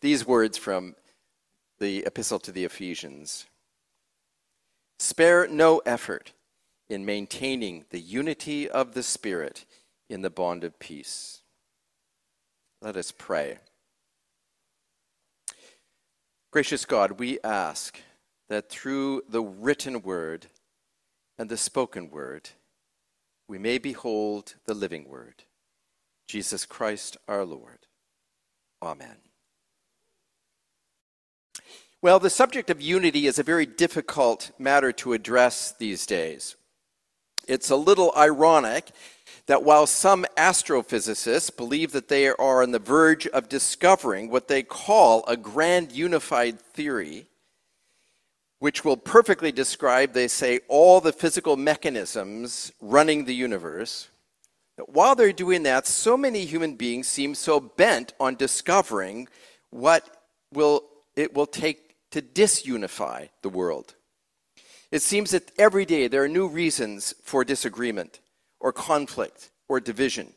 these words from the Epistle to the Ephesians Spare no effort in maintaining the unity of the Spirit in the bond of peace. Let us pray. Gracious God, we ask that through the written word and the spoken word, we may behold the living word, Jesus Christ our Lord. Amen. Well, the subject of unity is a very difficult matter to address these days. It's a little ironic that while some astrophysicists believe that they are on the verge of discovering what they call a grand unified theory, which will perfectly describe, they say, all the physical mechanisms running the universe, that while they're doing that, so many human beings seem so bent on discovering what will it will take to disunify the world. It seems that every day there are new reasons for disagreement or conflict or division.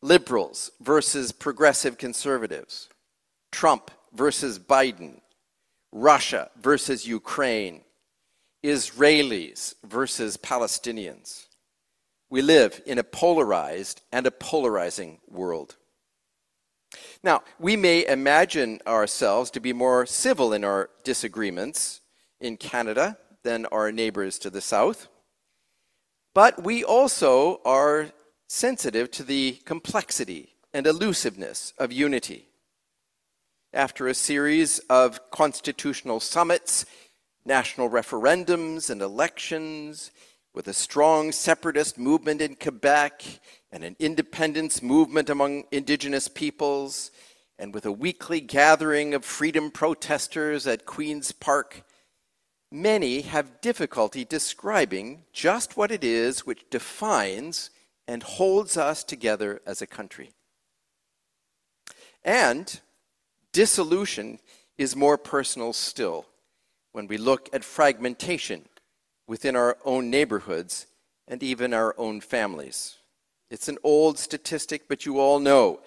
Liberals versus progressive conservatives, Trump versus Biden, Russia versus Ukraine, Israelis versus Palestinians. We live in a polarized and a polarizing world. Now, we may imagine ourselves to be more civil in our disagreements in Canada than our neighbors to the south. But we also are sensitive to the complexity and elusiveness of unity. After a series of constitutional summits, national referendums, and elections, with a strong separatist movement in Quebec and an independence movement among indigenous peoples, and with a weekly gathering of freedom protesters at Queen's Park, many have difficulty describing just what it is which defines and holds us together as a country. And dissolution is more personal still when we look at fragmentation within our own neighborhoods and even our own families. It's an old statistic, but you all know,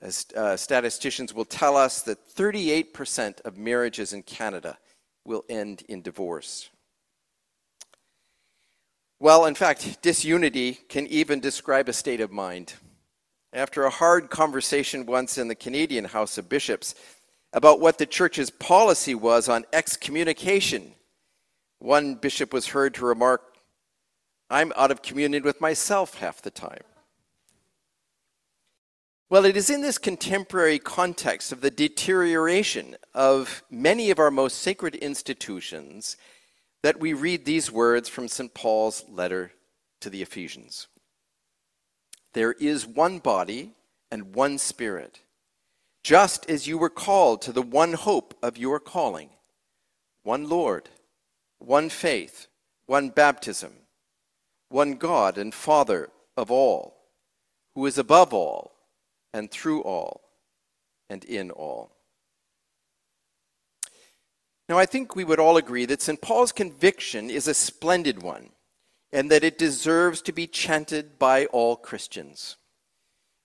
as uh, statisticians will tell us, that 38% of marriages in Canada will end in divorce. Well, in fact, disunity can even describe a state of mind. After a hard conversation once in the Canadian House of Bishops about what the church's policy was on excommunication, one bishop was heard to remark, I'm out of communion with myself half the time. Well, it is in this contemporary context of the deterioration of many of our most sacred institutions that we read these words from St. Paul's letter to the Ephesians There is one body and one spirit, just as you were called to the one hope of your calling, one Lord, one faith, one baptism, one God and Father of all, who is above all and through all and in all. Now, I think we would all agree that St. Paul's conviction is a splendid one and that it deserves to be chanted by all Christians.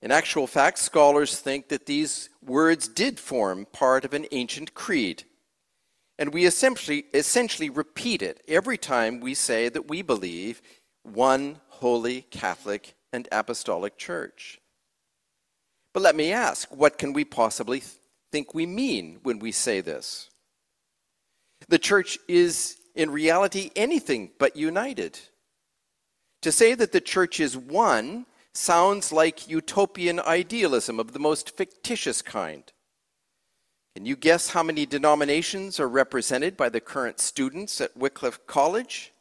In actual fact, scholars think that these words did form part of an ancient creed. And we essentially, essentially repeat it every time we say that we believe one holy Catholic and Apostolic Church. But let me ask, what can we possibly think we mean when we say this? The church is in reality anything but united. To say that the church is one sounds like utopian idealism of the most fictitious kind. Can you guess how many denominations are represented by the current students at Wycliffe College?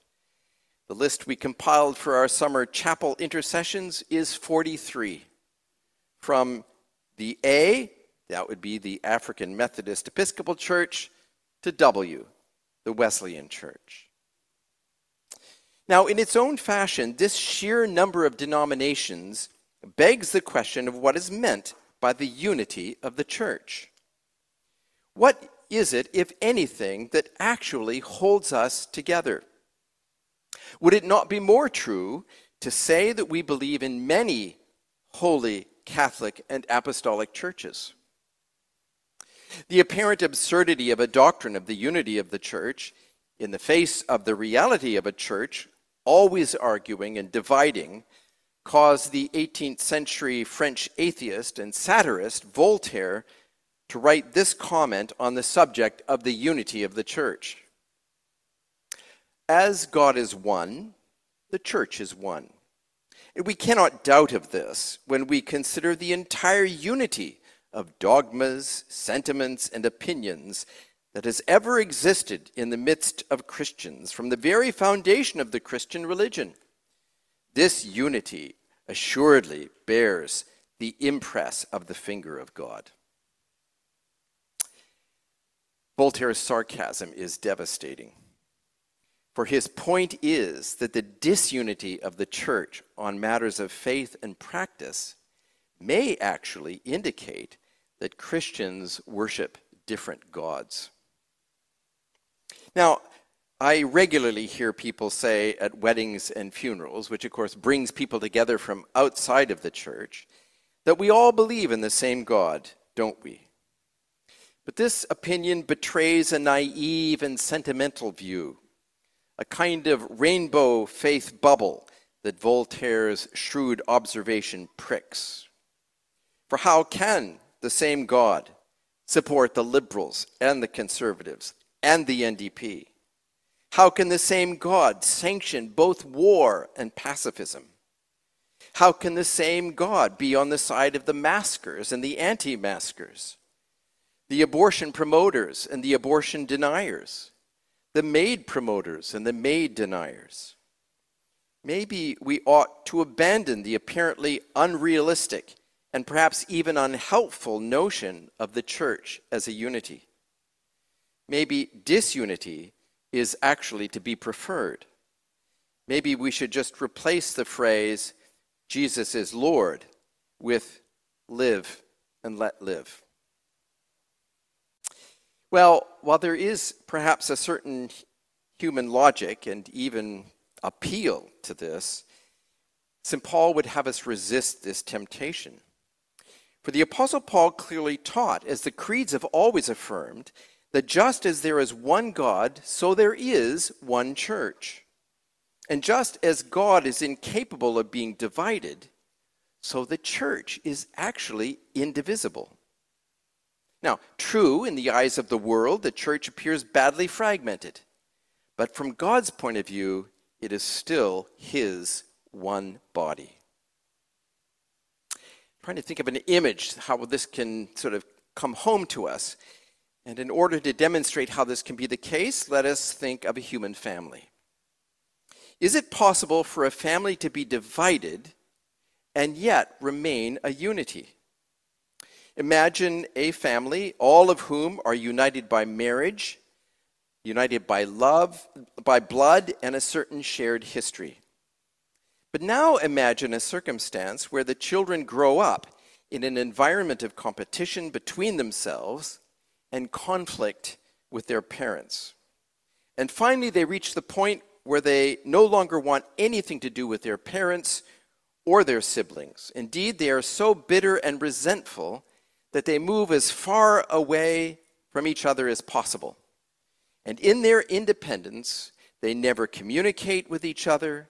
The list we compiled for our summer chapel intercessions is 43 from the A, that would be the African Methodist Episcopal Church, to W, the Wesleyan Church. Now, in its own fashion, this sheer number of denominations begs the question of what is meant by the unity of the church. What is it, if anything, that actually holds us together? Would it not be more true to say that we believe in many holy Catholic and apostolic churches. The apparent absurdity of a doctrine of the unity of the church in the face of the reality of a church always arguing and dividing caused the 18th century French atheist and satirist Voltaire to write this comment on the subject of the unity of the church. As God is one, the church is one. And we cannot doubt of this when we consider the entire unity of dogmas, sentiments, and opinions that has ever existed in the midst of Christians from the very foundation of the Christian religion. This unity assuredly bears the impress of the finger of God. Voltaire's sarcasm is devastating. For his point is that the disunity of the church on matters of faith and practice may actually indicate that Christians worship different gods. Now, I regularly hear people say at weddings and funerals, which of course brings people together from outside of the church, that we all believe in the same God, don't we? But this opinion betrays a naive and sentimental view, a kind of rainbow faith bubble that Voltaire's shrewd observation pricks. For how can the same God support the liberals and the conservatives and the NDP? How can the same God sanction both war and pacifism? How can the same God be on the side of the maskers and the anti maskers, the abortion promoters and the abortion deniers, the MAID promoters and the MAID deniers? Maybe we ought to abandon the apparently unrealistic and perhaps even unhelpful notion of the church as a unity. Maybe disunity is actually to be preferred. Maybe we should just replace the phrase, Jesus is Lord, with live and let live. Well, while there is perhaps a certain human logic and even appeal to this, St. Paul would have us resist this temptation. For the Apostle Paul clearly taught, as the creeds have always affirmed, that just as there is one God, so there is one church. And just as God is incapable of being divided, so the church is actually indivisible. Now, true, in the eyes of the world, the church appears badly fragmented. But from God's point of view, it is still His one body. I'm trying to think of an image, how this can sort of come home to us. And in order to demonstrate how this can be the case, let us think of a human family. Is it possible for a family to be divided and yet remain a unity? Imagine a family, all of whom are united by marriage, united by love, by blood, and a certain shared history. But now imagine a circumstance where the children grow up in an environment of competition between themselves and conflict with their parents. And finally, they reach the point where they no longer want anything to do with their parents or their siblings. Indeed, they are so bitter and resentful that they move as far away from each other as possible. And in their independence, they never communicate with each other,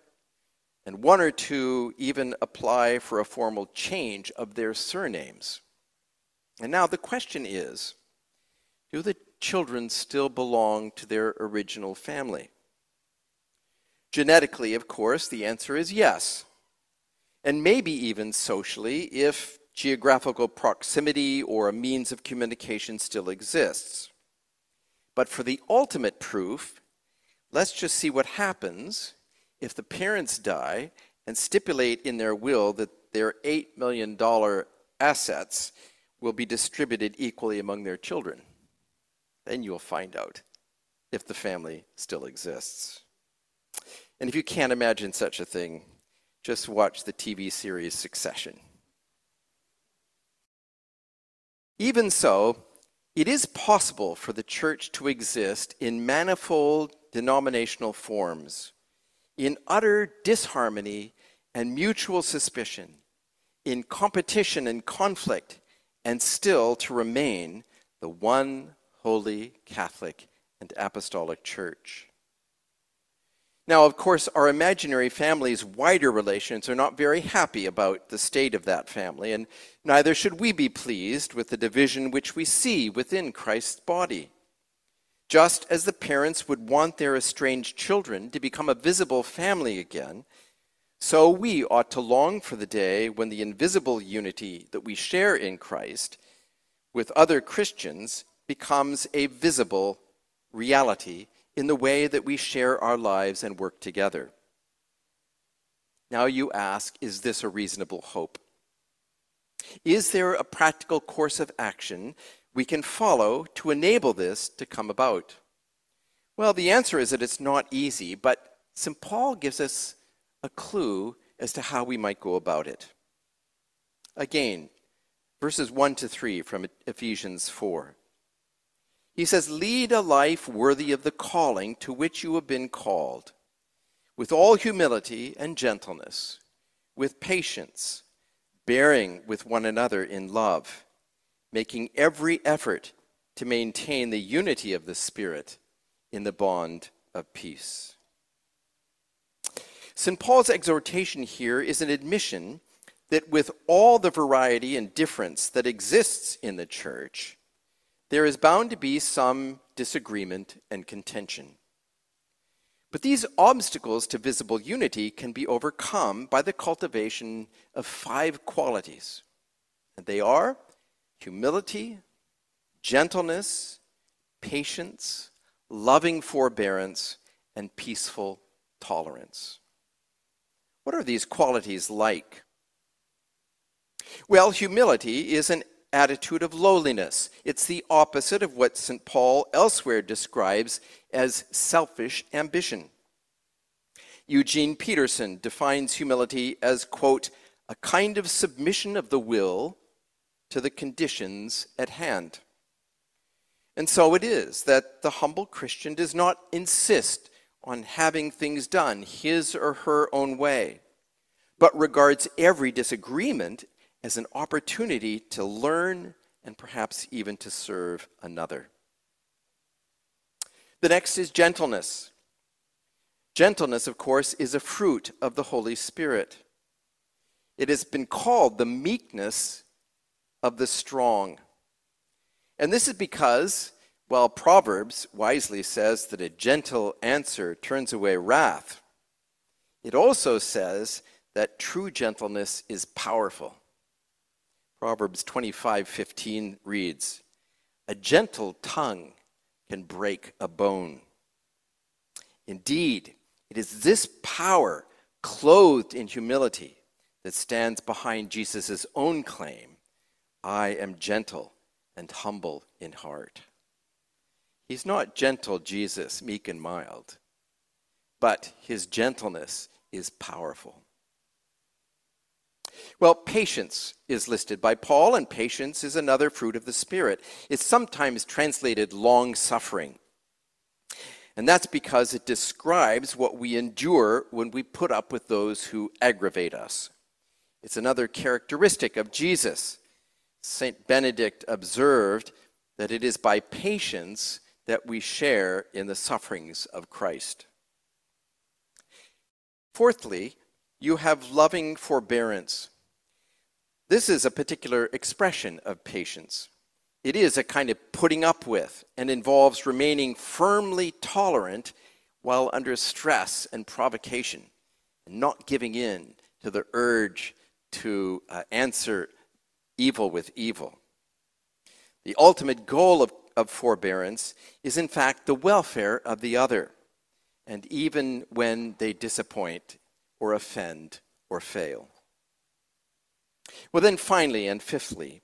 and one or two even apply for a formal change of their surnames. And now the question is do the children still belong to their original family? Genetically, of course, the answer is yes. And maybe even socially, if geographical proximity or a means of communication still exists. But for the ultimate proof, let's just see what happens if the parents die and stipulate in their will that their $8 million assets will be distributed equally among their children. Then you'll find out if the family still exists. And if you can't imagine such a thing, just watch the TV series Succession. Even so, it is possible for the church to exist in manifold denominational forms, in utter disharmony and mutual suspicion, in competition and conflict, and still to remain the one holy Catholic and Apostolic Church. Now, of course, our imaginary family's wider relations are not very happy about the state of that family, and neither should we be pleased with the division which we see within Christ's body. Just as the parents would want their estranged children to become a visible family again, so we ought to long for the day when the invisible unity that we share in Christ with other Christians becomes a visible reality in the way that we share our lives and work together. Now you ask, is this a reasonable hope? Is there a practical course of action we can follow to enable this to come about? Well, the answer is that it's not easy, but St. Paul gives us a clue as to how we might go about it. Again, verses 1 to 3 from Ephesians 4. He says, Lead a life worthy of the calling to which you have been called, with all humility and gentleness, with patience, bearing with one another in love, making every effort to maintain the unity of the Spirit in the bond of peace. St. Paul's exhortation here is an admission that with all the variety and difference that exists in the church, there is bound to be some disagreement and contention. But these obstacles to visible unity can be overcome by the cultivation of five qualities. And they are humility, gentleness, patience, loving forbearance, and peaceful tolerance. What are these qualities like? Well, humility is an attitude of lowliness. It's the opposite of what St. Paul elsewhere describes as selfish ambition. Eugene Peterson defines humility as, quote, a kind of submission of the will to the conditions at hand. And so it is that the humble Christian does not insist on having things done his or her own way, but regards every disagreement as an opportunity to learn and perhaps even to serve another. The next is gentleness. Gentleness, of course, is a fruit of the Holy Spirit. It has been called the meekness of the strong. And this is because, while Proverbs wisely says that a gentle answer turns away wrath, it also says that true gentleness is powerful. Proverbs 25:15 reads, "A gentle tongue can break a bone." Indeed, it is this power clothed in humility that stands behind Jesus' own claim, "I am gentle and humble in heart." He's not gentle Jesus, meek and mild, but his gentleness is powerful. Well, patience is listed by Paul, and patience is another fruit of the Spirit. It's sometimes translated long suffering. And that's because it describes what we endure when we put up with those who aggravate us. It's another characteristic of Jesus. St. Benedict observed that it is by patience that we share in the sufferings of Christ. Fourthly, you have loving forbearance. This is a particular expression of patience. It is a kind of putting up with and involves remaining firmly tolerant while under stress and provocation and not giving in to the urge to uh, answer evil with evil. The ultimate goal of, of forbearance is, in fact, the welfare of the other, and even when they disappoint or offend or fail. Well, then, finally and fifthly,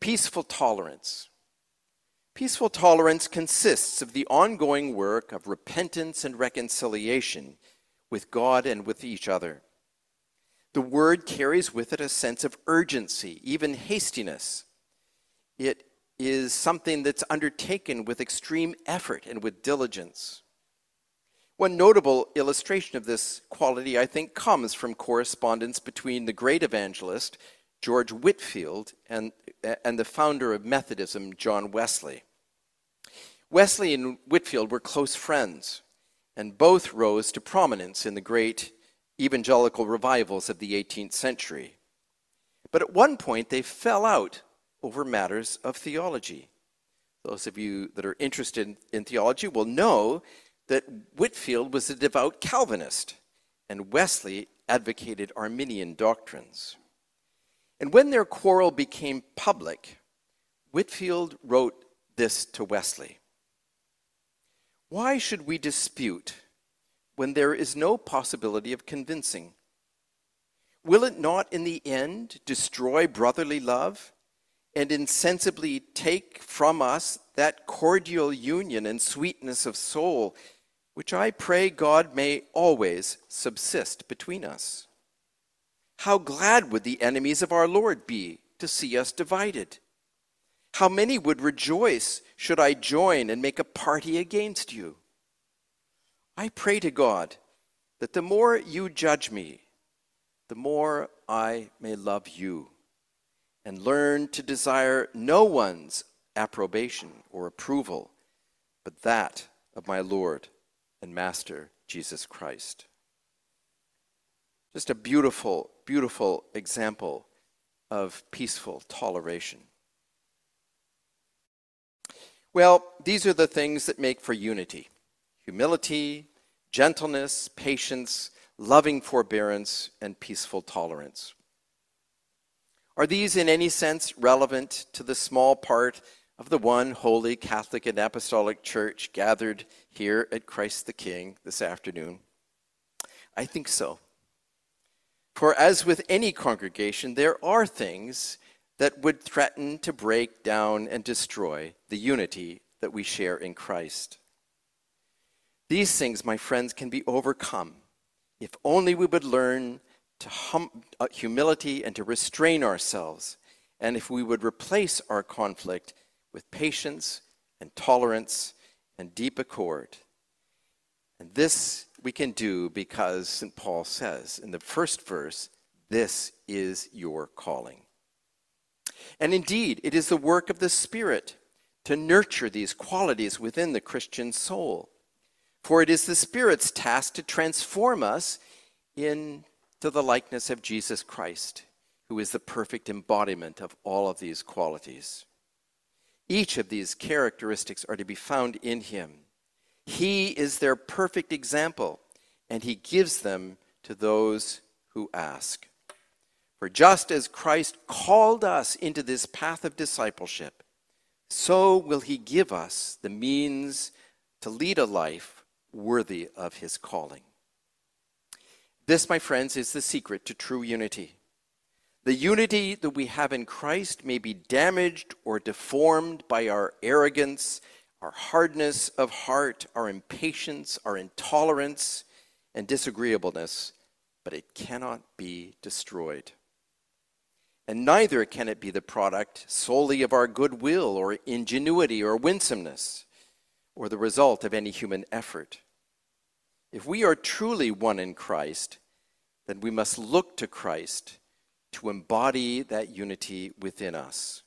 peaceful tolerance. Peaceful tolerance consists of the ongoing work of repentance and reconciliation with God and with each other. The word carries with it a sense of urgency, even hastiness. It is something that's undertaken with extreme effort and with diligence. One notable illustration of this quality, I think, comes from correspondence between the great evangelist, George Whitefield, and, and the founder of Methodism, John Wesley. Wesley and Whitefield were close friends, and both rose to prominence in the great evangelical revivals of the 18th century. But at one point, they fell out over matters of theology. Those of you that are interested in theology will know that Whitefield was a devout Calvinist, and Wesley advocated Arminian doctrines. And when their quarrel became public, Whitefield wrote this to Wesley Why should we dispute when there is no possibility of convincing? Will it not in the end destroy brotherly love and insensibly take from us that cordial union and sweetness of soul which I pray God may always subsist between us? How glad would the enemies of our Lord be to see us divided? How many would rejoice should I join and make a party against you? I pray to God that the more you judge me, the more I may love you and learn to desire no one's approbation or approval, but that of my Lord and Master Jesus Christ. Just a beautiful, beautiful example of peaceful toleration. Well, these are the things that make for unity humility, gentleness, patience, loving forbearance, and peaceful tolerance. Are these in any sense relevant to the small part of the one holy Catholic and Apostolic Church gathered here at Christ the King this afternoon? I think so. For as with any congregation, there are things that would threaten to break down and destroy the unity that we share in Christ. These things, my friends, can be overcome if only we would learn to hum- uh, humility and to restrain ourselves, and if we would replace our conflict with patience and tolerance and deep accord. And this we can do because St. Paul says in the first verse, This is your calling. And indeed, it is the work of the Spirit to nurture these qualities within the Christian soul. For it is the Spirit's task to transform us into the likeness of Jesus Christ, who is the perfect embodiment of all of these qualities. Each of these characteristics are to be found in him. He is their perfect example, and he gives them to those who ask. For just as Christ called us into this path of discipleship, so will he give us the means to lead a life worthy of his calling. This, my friends, is the secret to true unity. The unity that we have in Christ may be damaged or deformed by our arrogance, our hardness of heart, our impatience, our intolerance, and disagreeableness, but it cannot be destroyed. And neither can it be the product solely of our goodwill or ingenuity or winsomeness or the result of any human effort. If we are truly one in Christ, then we must look to Christ to embody that unity within us.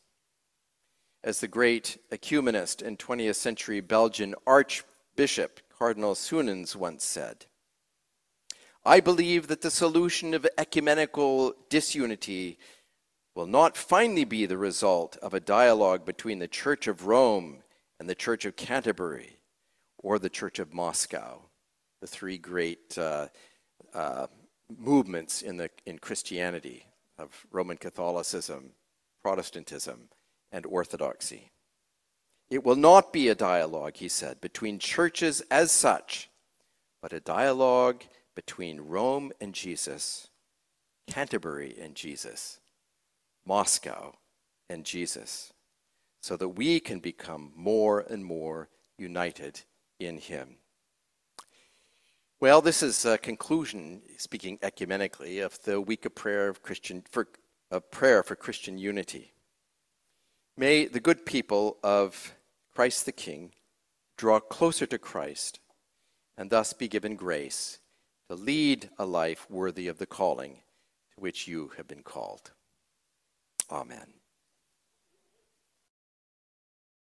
As the great ecumenist and 20th century Belgian Archbishop Cardinal Suenens once said, I believe that the solution of ecumenical disunity will not finally be the result of a dialogue between the Church of Rome and the Church of Canterbury or the Church of Moscow, the three great uh, uh, movements in, the, in Christianity of Roman Catholicism, Protestantism, and Orthodoxy. It will not be a dialogue, he said, between churches as such, but a dialogue between Rome and Jesus, Canterbury and Jesus, Moscow and Jesus, so that we can become more and more united in him. Well, this is a conclusion, speaking ecumenically, of the week of prayer of Christian for prayer for Christian unity. May the good people of Christ the King draw closer to Christ and thus be given grace to lead a life worthy of the calling to which you have been called. Amen.